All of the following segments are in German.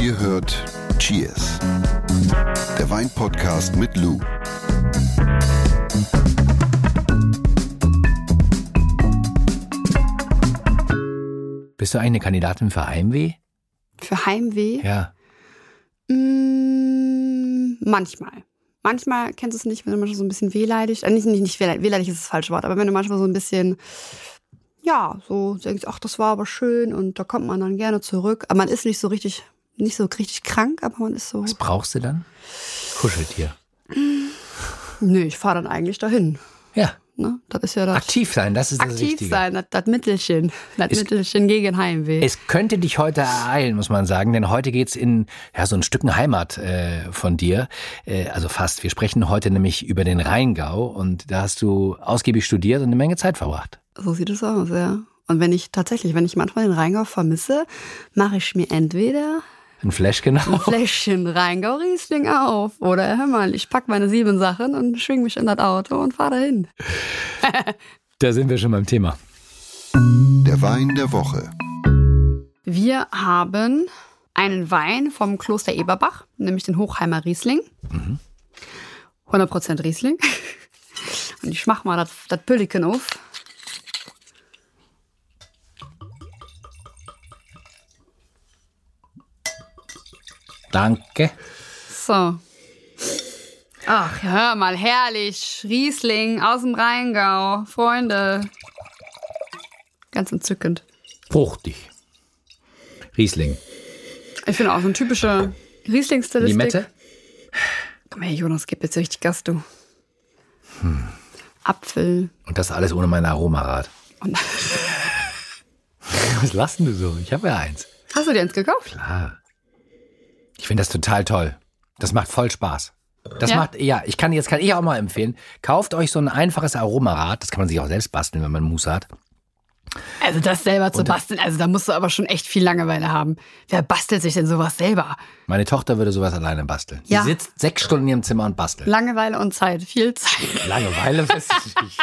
Ihr hört Cheers, der Weinpodcast mit Lou. Bist du eine Kandidatin für Heimweh? Für Heimweh? Ja. Mm, manchmal. Manchmal kennst du es nicht, wenn du manchmal so ein bisschen wehleidig, äh, nicht, nicht, nicht wehleidig, wehleidig ist das falsche Wort, aber wenn du manchmal so ein bisschen, ja, so denkst, ach, das war aber schön und da kommt man dann gerne zurück. Aber man ist nicht so richtig, nicht so richtig krank, aber man ist so. Was brauchst du dann? Kuscheltier. Nö, ich fahre dann eigentlich dahin. Ja. Ne? Das ist ja das. Aktiv sein, das ist das Aktiv Wichtige. sein, das, das Mittelchen. Das Es- Mittelchen gegen Heimweh. Es könnte dich heute ereilen, muss man sagen, denn heute geht's in ja, so ein Stücken Heimat äh, von dir. Äh, also fast. Wir sprechen heute nämlich über den Rheingau und da hast du ausgiebig studiert und eine Menge Zeit verbracht. So sieht es aus, ja. Und wenn ich tatsächlich, wenn ich manchmal den Rheingau vermisse, mache ich mir entweder Ein Fläschchen ein auch. Fläschchen Rheingau-Riesling auf. Oder hör mal, ich pack meine sieben Sachen und schwing mich in das Auto und fahre dahin. Da sind wir schon beim Thema. Der Wein der Woche. Wir haben einen Wein vom Kloster Eberbach, nämlich den Hochheimer Riesling. 100% Riesling. Und ich mach mal das, das Pülliken auf. Danke. So. Ach, hör mal, herrlich. Riesling aus dem Rheingau. Freunde. Ganz entzückend. Fruchtig. Riesling. Ich finde auch so ein typischer Riesling-Stilistik. Limette? Komm her, Jonas, gib jetzt richtig Gas, du. Apfel. Und das alles ohne mein Aromarad. Und Was lassen du so? Ich habe ja eins. Hast du dir eins gekauft? Klar. Ich finde das total toll. Das macht voll Spaß. Das Ja? macht, ja, ich kann, jetzt kann ich auch mal empfehlen. Kauft euch so ein einfaches Aromarad. Das kann man sich auch selbst basteln, wenn man Muße hat. Also das selber zu Und- basteln, also da musst du aber schon echt viel Langeweile haben. Wer bastelt sich denn sowas selber? Meine Tochter würde sowas alleine basteln. Ja. Die sitzt sechs Stunden in ihrem Zimmer und bastelt. Langeweile und Zeit, viel Zeit. Langeweile, das ist, nicht-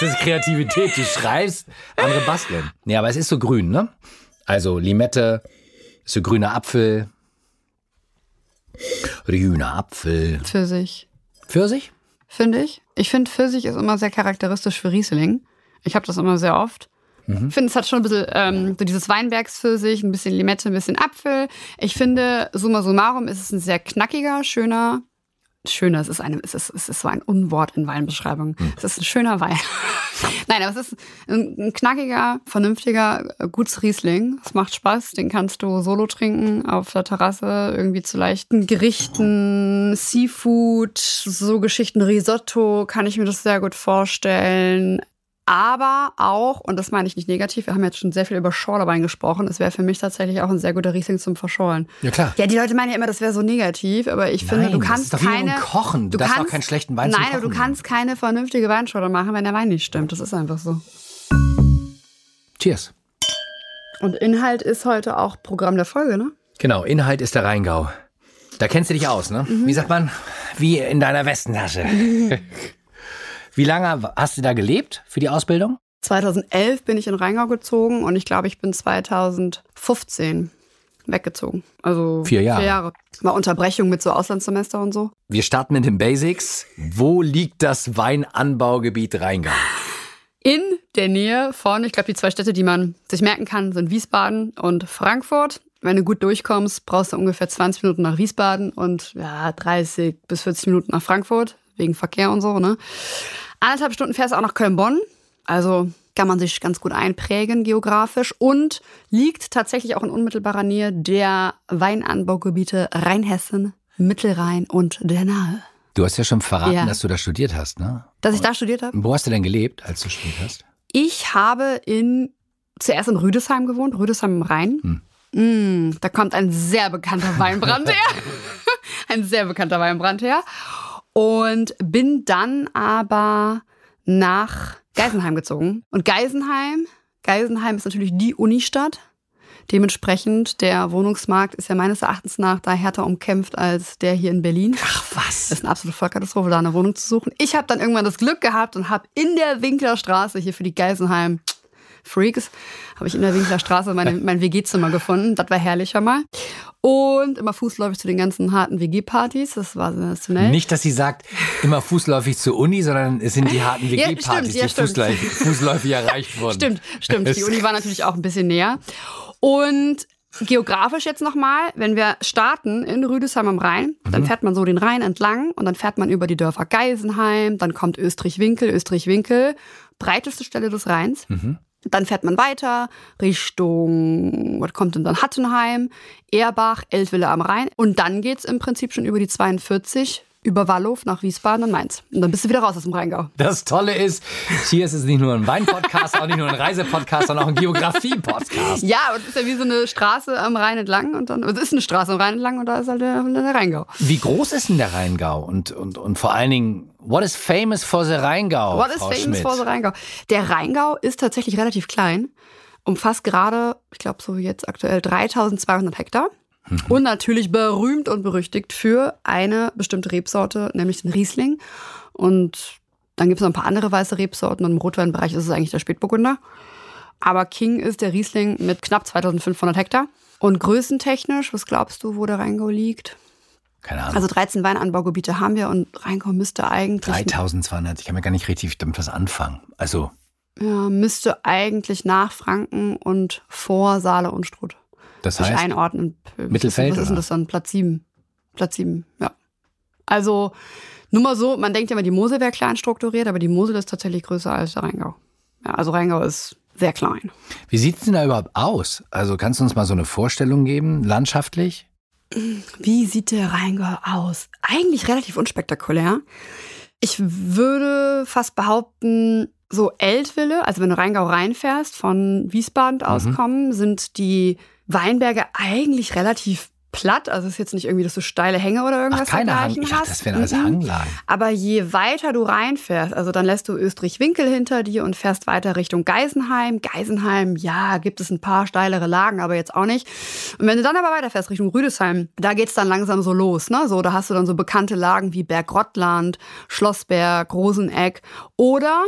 das ist Kreativität. Du schreibst, andere basteln. Ja, aber es ist so grün, ne? Also Limette, so grüner Apfel, grüner Apfel. Pfirsich, Pfirsich? finde ich. Ich finde, Pfirsich ist immer sehr charakteristisch für Riesling. Ich habe das immer sehr oft. Ich finde, es hat schon ein bisschen ähm, so dieses Weinbergspfirsich, ein bisschen Limette, ein bisschen Apfel. Ich finde, summa summarum ist es ein sehr knackiger, schöner, schöner, es ist, eine, es ist, es ist so ein Unwort in Weinbeschreibung. Es ist ein schöner Wein. Nein, aber es ist ein, ein knackiger, vernünftiger äh, Gutsriesling. Es macht Spaß, den kannst du solo trinken auf der Terrasse, irgendwie zu leichten Gerichten, Seafood, so Geschichten, Risotto, kann ich mir das sehr gut vorstellen. Aber auch, und das meine ich nicht negativ, wir haben jetzt schon sehr viel über Schorlewein gesprochen, es wäre für mich tatsächlich auch ein sehr guter Riesling zum Verschorlen. Ja, klar. Ja, die Leute meinen ja immer, das wäre so negativ, aber ich finde, Nein, du das kannst ist doch wie keine. Kochen. Du darfst auch keinen schlechten Wein Nein, aber du kannst keine vernünftige Weinschorle machen, wenn der Wein nicht stimmt. Das ist einfach so. Cheers. Und Inhalt ist heute auch Programm der Folge, ne? Genau, Inhalt ist der Rheingau. Da kennst du dich aus, ne? Wie sagt man? Wie in deiner Westentasche. Wie lange hast du da gelebt für die Ausbildung? 2011 bin ich in Rheingau gezogen und ich glaube, ich bin 2015 weggezogen. Also Vier Jahre. Vier Jahre. War Unterbrechung mit so Auslandssemester und so. Wir starten mit den Basics. Wo liegt das Weinanbaugebiet Rheingau? In der Nähe von, ich glaube, die zwei Städte, die man sich merken kann, sind Wiesbaden und Frankfurt. Wenn du gut durchkommst, brauchst du ungefähr 20 Minuten nach Wiesbaden und ja, 30 bis 40 Minuten nach Frankfurt, wegen Verkehr und so, ne? Anderthalb Stunden fährst du auch nach Köln-Bonn. Also kann man sich ganz gut einprägen geografisch und liegt tatsächlich auch in unmittelbarer Nähe der Weinanbaugebiete Rheinhessen, Mittelrhein und der Nahe. Du hast ja schon verraten, Ja. dass du da studiert hast, ne? Dass ich da studiert habe? Wo hast du denn gelebt, als du studiert hast? Ich habe in zuerst in Rüdesheim gewohnt, Rüdesheim im Rhein. Mm, da kommt ein sehr bekannter Weinbrand her. ein sehr bekannter Weinbrand her. Und bin dann aber nach Geisenheim gezogen. Und Geisenheim, Geisenheim ist natürlich die Unistadt. Dementsprechend, der Wohnungsmarkt ist ja meines Erachtens nach da härter umkämpft als der hier in Berlin. Ach was. Das ist eine absolute Vollkatastrophe, da eine Wohnung zu suchen. Ich habe dann irgendwann das Glück gehabt und habe in der Winklerstraße hier für die Geisenheim Freaks. Habe ich in der Winkler Straße meine, mein WG-Zimmer gefunden. Das war herrlicher mal. Und immer fußläufig zu den ganzen harten WG-Partys. Das war sensationell. Nicht, dass sie sagt, immer fußläufig zur Uni, sondern es sind die harten Ja, WG-Partys, stimmt, ja, die stimmt. fußläufig, fußläufig erreicht wurden. Stimmt, stimmt. Die Uni war natürlich auch ein bisschen näher. Und geografisch jetzt nochmal, wenn wir starten in Rüdesheim am Rhein, dann fährt man so den Rhein entlang und dann fährt man über die Dörfer Geisenheim, dann kommt Österreich-Winkel, Österreich-Winkel, breiteste Stelle des Rheins. Dann fährt man weiter Richtung, was kommt denn dann? Hattenheim, Erbach, Eltville am Rhein. Und dann geht's im Prinzip schon über die 42, über Wallow nach Wiesbaden und Mainz. Und dann bist du wieder raus aus dem Rheingau. Das Tolle ist, hier ist es nicht nur ein Wein-Podcast, auch nicht nur ein Reisepodcast, sondern auch ein Geografie-Podcast. Ja, und es ist ja wie so eine Straße am Rhein entlang und dann, es ist eine Straße am Rhein entlang und da ist halt der, der Rheingau. Wie groß ist denn der Rheingau? Und, und, und vor allen Dingen, what is famous for the Rheingau? What is Frau famous Schmidt? for the Rheingau? Der Rheingau ist tatsächlich relativ klein, umfasst gerade, ich glaube so jetzt aktuell 3200 Hektar. Und natürlich berühmt und berüchtigt für eine bestimmte Rebsorte, nämlich den Riesling. Und dann gibt es noch ein paar andere weiße Rebsorten und im Rotweinbereich ist es eigentlich der Spätburgunder. Aber King ist der Riesling mit knapp 2500 Hektar. Und größentechnisch, was glaubst du, wo der Rheingau liegt? Keine Ahnung. Also 13 Weinanbaugebiete haben wir und Rheingau müsste eigentlich 3200, ich kann mir gar nicht richtig damit was anfangen. Also, Ja, müsste eigentlich nach Franken und vor Saale und Strutt das heißt, einordnen. Mittelfeld, Was ist denn das dann? Platz 7. Platz 7, ja. Also, nur mal so, man denkt ja immer, die Mosel wäre klein strukturiert, aber die Mosel ist tatsächlich größer als der Rheingau. Ja, also Rheingau ist sehr klein. wie sieht's denn da überhaupt aus? Also, kannst du uns mal so eine Vorstellung geben, landschaftlich? Wie sieht der Rheingau aus? Eigentlich relativ unspektakulär. Ich würde fast behaupten, so Eltville, also wenn du Rheingau reinfährst, von Wiesbaden aus kommen, sind die Weinberge eigentlich relativ platt. Also es ist jetzt nicht irgendwie, dass du steile Hänge oder Ach, irgendwas keine Hang. Ich dachte, hast. das wären alles Mhm. Hanglagen. Aber je weiter du reinfährst, also dann lässt du Österreich-Winkel hinter dir und fährst weiter Richtung Geisenheim. Geisenheim, ja, gibt es ein paar steilere Lagen, aber jetzt auch nicht. Und wenn du dann aber weiterfährst Richtung Rüdesheim, da geht's dann langsam so los, ne? So, da hast du dann so bekannte Lagen wie Bergrottland, Schlossberg, Roseneck oder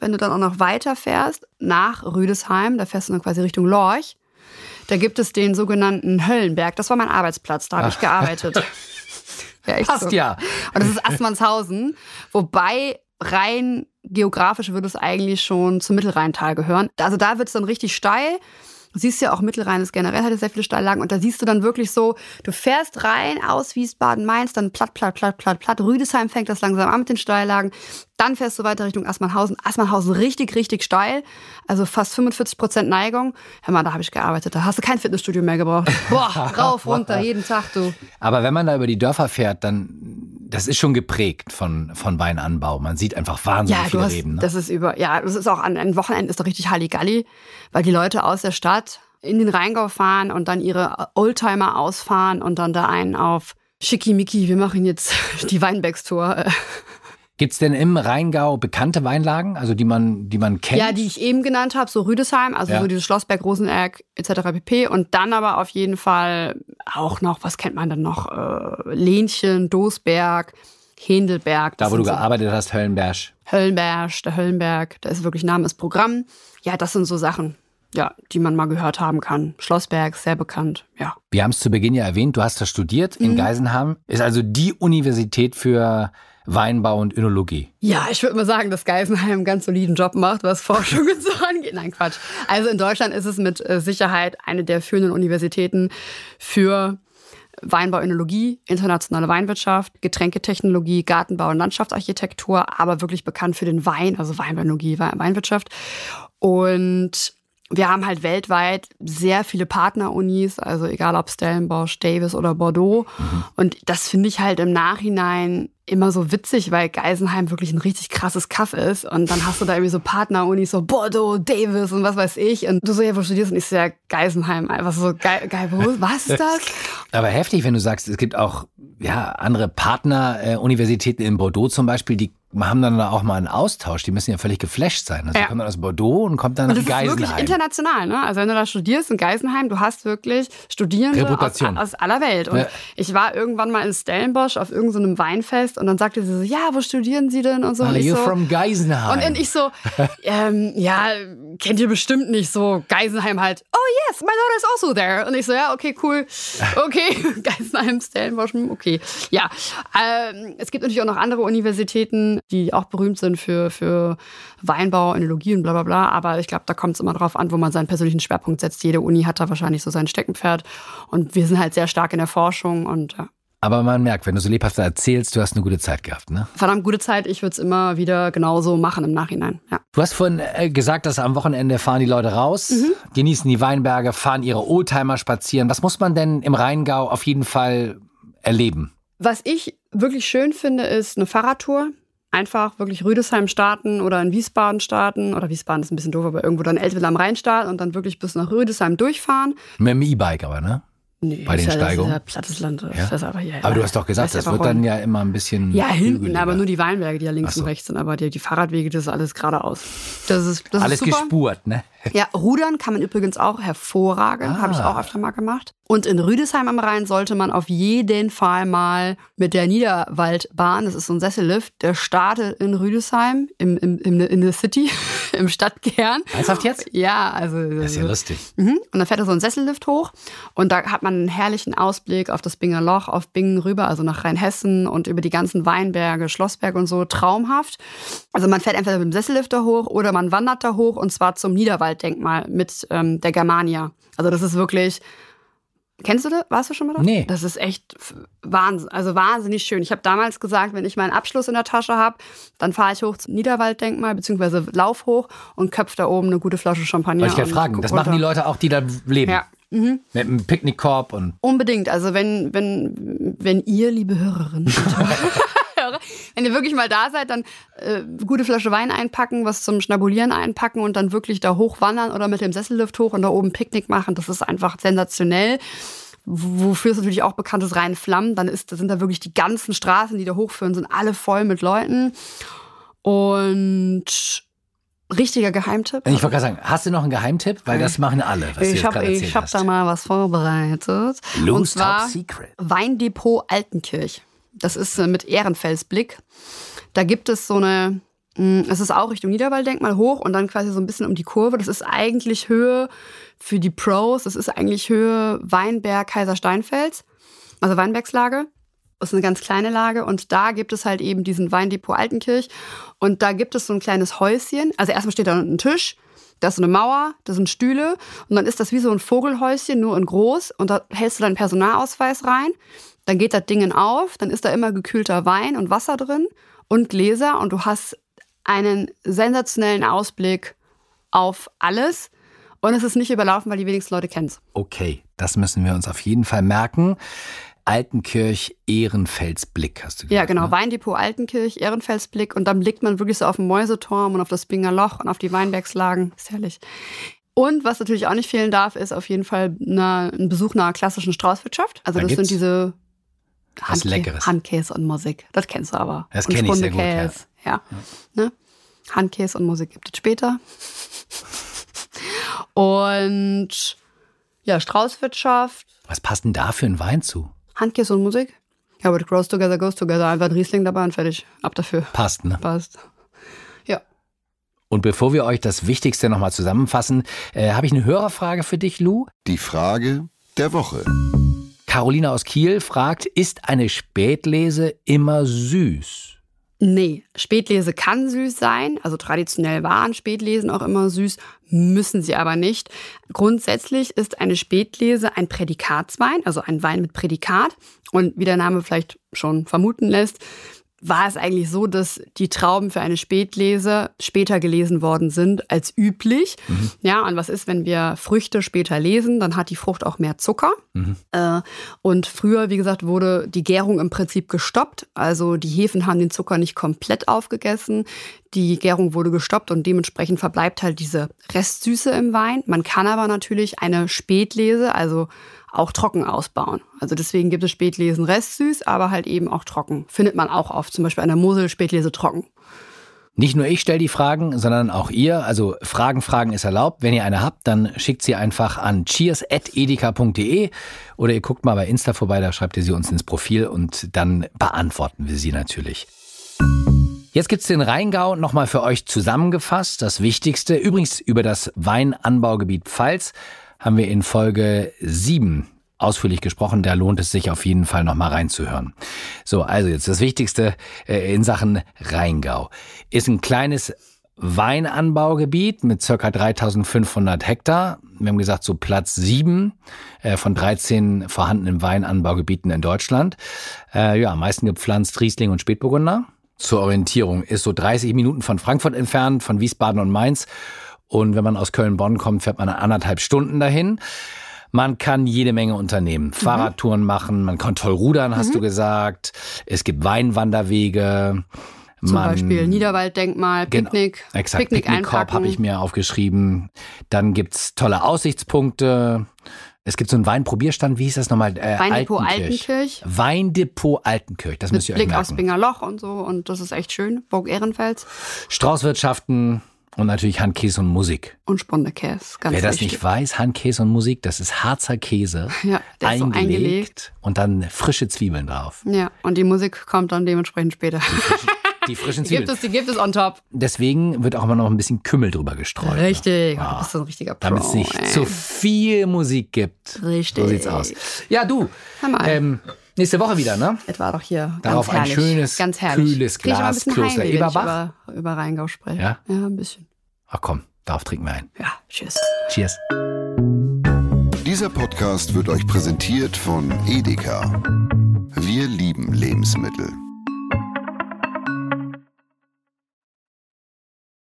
wenn du dann auch noch weiterfährst nach Rüdesheim, da fährst du dann quasi Richtung Lorch. Da gibt es den sogenannten Höllenberg. Das war mein Arbeitsplatz, da habe ich gearbeitet. Ja, echt Passt so. ja. Und das ist Assmannshausen, wobei rein geografisch würde es eigentlich schon zum Mittelrheintal gehören. Also da wird es dann richtig steil. Du siehst ja auch, Mittelrhein ist generell hat es sehr viele Steillagen und da siehst du dann wirklich so, du fährst rein aus Wiesbaden, Mainz, dann platt, platt, platt, platt, platt. Rüdesheim fängt das langsam an mit den Steillagen. Dann fährst du weiter Richtung Assmannhausen. Assmannhausen richtig, richtig steil. Also fast 45 Prozent Neigung. Hör mal, da habe ich gearbeitet. Da hast du kein Fitnessstudio mehr gebraucht. Boah, rauf, runter, jeden Tag, du. Aber wenn man da über die Dörfer fährt, dann, das ist schon geprägt von, von Weinanbau. Man sieht einfach wahnsinnig Ja, viele hast, Reben. Ne? das ist über, ja, das ist auch an, an Wochenenden ist doch richtig Halligalli, weil die Leute aus der Stadt in den Rheingau fahren und dann ihre Oldtimer ausfahren und dann da einen auf Schickimicki, wir machen jetzt die Weinbergstour. Gibt's denn im Rheingau bekannte Weinlagen, also die man, die man kennt? Ja, die ich eben genannt habe, so Rüdesheim, also Ja. so dieses Schlossberg, Roseneck etc. pp. Und dann aber auf jeden Fall auch noch, was kennt man denn noch? Äh, Lenchen, Dosberg, Hendelberg. da, wo du so- gearbeitet hast, Höllenberg. Höllenberg, der Höllenberg, da ist wirklich Name ist Programm. Ja, das sind so Sachen, ja, die man mal gehört haben kann. Schlossberg, sehr bekannt, ja. Wir haben es zu Beginn ja erwähnt, du hast da studiert Mhm. in Geisenheim. Ist also die Universität für Weinbau und Önologie. Ja, ich würde mal sagen, dass Geisenheim einen ganz soliden Job macht, was Forschung und so angeht. Nein, Quatsch. Also in Deutschland ist es mit äh, Sicherheit eine der führenden Universitäten für Weinbau, Önologie, internationale Weinwirtschaft, Getränketechnologie, Gartenbau und Landschaftsarchitektur, aber wirklich bekannt für den Wein, also Weinbauönologie, Wei- Weinwirtschaft. Und wir haben halt weltweit sehr viele Partnerunis, also egal ob Stellenbosch, Davis oder Bordeaux. Und das finde ich halt im Nachhinein immer so witzig, weil Geisenheim wirklich ein richtig krasses Kaff ist. Und dann hast du da irgendwie so Partnerunis, so Bordeaux, Davis und was weiß ich. Und du so, ja, wo studierst du? Und ich so, ja, Geisenheim. Einfach so geil, geil wo, was ist das? Aber heftig, wenn du sagst, es gibt auch ja, andere Partneruniversitäten äh, in Bordeaux zum Beispiel, die haben dann auch mal einen Austausch. Die müssen ja völlig geflasht sein. Also Ja. kommt dann aus Bordeaux und kommt dann Und nach das ist wirklich Geisenheim. international, ne? Also wenn du da studierst in Geisenheim, du hast wirklich Studierende aus, aus aller Welt. Und Ja. ich war irgendwann mal in Stellenbosch auf irgendeinem Weinfest Und dann sagte sie so, ja, wo studieren Sie denn? Und so. Are und you so, from Geisenheim? Und ich so, ähm, ja, kennt ihr bestimmt nicht so. Geisenheim halt, oh yes, my daughter is also there. Und ich so, ja, okay, cool. Okay, Geisenheim, Stellenbosch, hm, okay. Ja, ähm, es gibt natürlich auch noch andere Universitäten, die auch berühmt sind für, für Weinbau, Önologie und bla bla bla. Aber ich glaube, da kommt es immer drauf an, wo man seinen persönlichen Schwerpunkt setzt. Jede Uni hat da wahrscheinlich so sein Steckenpferd. Und wir sind halt sehr stark in der Forschung und ja. Aber man merkt, wenn du so lebhaft erzählst, du hast eine gute Zeit gehabt, ne? Verdammt gute Zeit. Ich würde es immer wieder genauso machen im Nachhinein. Ja. Du hast vorhin äh, gesagt, dass am Wochenende fahren die Leute raus, Mhm. genießen die Weinberge, fahren ihre Oldtimer spazieren. Was muss man denn im Rheingau auf jeden Fall erleben? Was ich wirklich schön finde, ist eine Fahrradtour. Einfach wirklich Rüdesheim starten oder in Wiesbaden starten. Oder Wiesbaden ist ein bisschen doof, aber irgendwo dann Eltville am Rhein starten und dann wirklich bis nach Rüdesheim durchfahren. Mit dem E-Bike aber, ne? Nee, Bei den ja, Steigungen? Das ist ja plattes Land. Das Ja? ist aber, ja, Aber du hast doch gesagt, das wird dann ja immer ein bisschen. Ja, hinten, hügeliger. aber nur die Weinberge, die ja links so. und rechts sind. Aber die, die Fahrradwege, das ist alles geradeaus. Das ist, das Alles ist super. gespurt, ne? Ja, Rudern kann man übrigens auch hervorragend, habe ich Ah. auch öfter mal gemacht. Und in Rüdesheim am Rhein sollte man auf jeden Fall mal mit der Niederwaldbahn, das ist so ein Sessellift, der startet in Rüdesheim, im, im, im, in der City, im Stadtkern. Ernsthaft jetzt? Ja, also. Das ist ja lustig. Mhm. Und dann fährt er so ein Sessellift hoch und da hat man einen herrlichen Ausblick auf das Binger Loch, auf Bingen rüber, also nach Rheinhessen und über die ganzen Weinberge, Schlossberg und so. Traumhaft. Also man fährt entweder mit dem Sessellift da hoch oder man wandert da hoch und zwar zum Niederwalddenkmal mit ähm, der Germania. Also das ist wirklich. Kennst du das? Warst du schon mal da? Nee. Das ist echt Wahnsinn, also wahnsinnig schön. Ich habe damals gesagt, wenn ich meinen Abschluss in der Tasche habe, dann fahre ich hoch zum Niederwalddenkmal, beziehungsweise lauf hoch und köpfe da oben eine gute Flasche Champagner. Wollte ich und fragen. Das machen die. Leute auch, die da leben. Ja. Mhm. Mit einem Picknickkorb und. Unbedingt. Also wenn, wenn, wenn ihr, liebe Hörerinnen, wenn ihr wirklich mal da seid, dann äh, gute Flasche Wein einpacken, was zum Schnabulieren einpacken und dann wirklich da hochwandern oder mit dem Sessellift hoch und da oben Picknick machen. Das ist einfach sensationell. Wofür es natürlich auch bekannt ist, rein Flammen. Dann ist, sind da wirklich die ganzen Straßen, die da hochführen, sind alle voll mit Leuten. Und richtiger Geheimtipp. Ich wollte gerade sagen, hast du noch einen Geheimtipp? Weil das machen alle, was du Ich habe ich hab hast. da mal was vorbereitet. und zwar Top Secret. Weindepot Altenkirch. Das ist äh, mit Ehrenfelsblick. Da gibt es so eine, mh, es ist auch Richtung Niederwalddenkmal hoch und dann quasi so ein bisschen um die Kurve. Das ist eigentlich Höhe für die Pros. Das ist eigentlich Höhe Weinberg Kaisersteinfels, also Weinbergslage. Das ist eine ganz kleine Lage und da gibt es halt eben diesen Weindepot Altenkirch und da gibt es so ein kleines Häuschen. Also erstmal steht da ein Tisch, da ist eine Mauer, da sind Stühle und dann ist das wie so ein Vogelhäuschen, nur in groß und da hältst du deinen Personalausweis rein. Dann geht das Ding auf, dann ist da immer gekühlter Wein und Wasser drin und Gläser und du hast einen sensationellen Ausblick auf alles und es ist nicht überlaufen, weil die wenigsten Leute kennen. Okay, das müssen wir uns auf jeden Fall merken. Altenkirch Ehrenfelsblick, hast du gesagt. Ja, genau. Ne? Weindepot Altenkirch, Ehrenfelsblick. Und dann blickt man wirklich so auf den Mäuseturm und auf das Binger Loch und auf die Weinbergslagen. Ist herrlich. Und was natürlich auch nicht fehlen darf, ist auf jeden Fall eine, ein Besuch einer klassischen Straußwirtschaft. Also Da das sind diese was Leckeres. Handkäse und Musik. Das kennst du aber. Das und kenn ich sehr gut, Spundekäse. Ja. Ne? Handkäse und Musik gibt es später. und ja, Straußwirtschaft, Was passt denn da für ein Wein zu? Handkäse und Musik. Ja, aber grows together, goes together. Einfach ein Riesling dabei und fertig. Ab dafür. Passt, ne? Passt. Ja. Und bevor wir euch das Wichtigste nochmal zusammenfassen, äh, habe ich eine Hörerfrage für dich, Lou. Die Frage der Woche. Carolina aus Kiel fragt, ist eine Spätlese immer süß? Nee, Spätlese kann süß sein. Also traditionell waren Spätlesen auch immer süß, müssen sie aber nicht. Grundsätzlich ist eine Spätlese ein Prädikatswein, also ein Wein mit Prädikat. Und wie der Name vielleicht schon vermuten lässt, war es eigentlich so, dass die Trauben für eine Spätlese später gelesen worden sind als üblich. Ja, und was ist, wenn wir Früchte später lesen? Dann hat die Frucht auch mehr Zucker. Äh, und früher, wie gesagt, wurde die Gärung im Prinzip gestoppt. Also die Hefen haben den Zucker nicht komplett aufgegessen. Die Gärung wurde gestoppt und dementsprechend verbleibt halt diese Restsüße im Wein. Man kann aber natürlich eine Spätlese, also auch trocken ausbauen. Also deswegen gibt es Spätlesen restsüß, aber halt eben auch trocken. Findet man auch oft, zum Beispiel an der Mosel Spätlese trocken. Nicht nur ich stelle die Fragen, sondern auch ihr. Also Fragen, Fragen ist erlaubt. Wenn ihr eine habt, dann schickt sie einfach an cheers.edeka.de oder ihr guckt mal bei Insta vorbei, da schreibt ihr sie uns ins Profil und dann beantworten wir sie natürlich. Jetzt gibt's den Rheingau nochmal für euch zusammengefasst, das Wichtigste. Übrigens über das Weinanbaugebiet Pfalz haben wir in Folge 7 ausführlich gesprochen. Da lohnt es sich auf jeden Fall nochmal reinzuhören. So, also jetzt das Wichtigste äh, in Sachen Rheingau. Ist ein kleines Weinanbaugebiet mit circa 3500 Hektar. Wir haben gesagt, so Platz sieben äh, von 13 vorhandenen Weinanbaugebieten in Deutschland. Äh, ja, am meisten gepflanzt Riesling und Spätburgunder. Zur Orientierung ist so 30 Minuten von Frankfurt entfernt, von Wiesbaden und Mainz. Und wenn man aus Köln-Bonn kommt, fährt man anderthalb Stunden dahin. Man kann jede Menge unternehmen. Mhm. Fahrradtouren machen, man kann toll rudern, hast mhm. du gesagt. Es gibt Weinwanderwege. Zum man, Beispiel Niederwalddenkmal, Picknick. Genau, exakt, Picknick Picknickkorb habe ich mir aufgeschrieben. Dann gibt's tolle Aussichtspunkte. Es gibt so einen Weinprobierstand, wie hieß das nochmal? Äh, Weindepot Altenkirch. Altenkirch. Weindepot Altenkirch, das Mit müsst ihr Blick euch merken. aus Binger Loch und so und das ist echt schön. Burg Ehrenfels. Straußwirtschaften, und natürlich Handkäse und Musik. Und Spondekäse, ganz Wer das wichtig. nicht weiß, Handkäse und Musik, das ist Harzer Käse. Ja, der ist so eingelegt. Und dann frische Zwiebeln drauf. Ja, und die Musik kommt dann dementsprechend später. Die frischen Die Zwiebeln. gibt es, die gibt es on top. Deswegen wird auch immer noch ein bisschen Kümmel drüber gestreut. Richtig. Ja. Oh, du bist ein richtiger Pro. Damit es nicht ey. zu viel Musik gibt. Richtig. So sieht's aus. Ja, du. Hammer. Ähm, nächste Woche wieder, ne? Es war doch hier Darauf ein ganz herrlich. schönes, ganz herrlich. kühles ein Glas bisschen Kloster Heimweh, wenn ich Eberbach. Über, über Rheingau spreche. Ja? Ja, ein bisschen. Ach komm, darauf trinken wir ein. Ja, tschüss. Cheers. Dieser Podcast wird euch präsentiert von Edeka. Wir lieben Lebensmittel.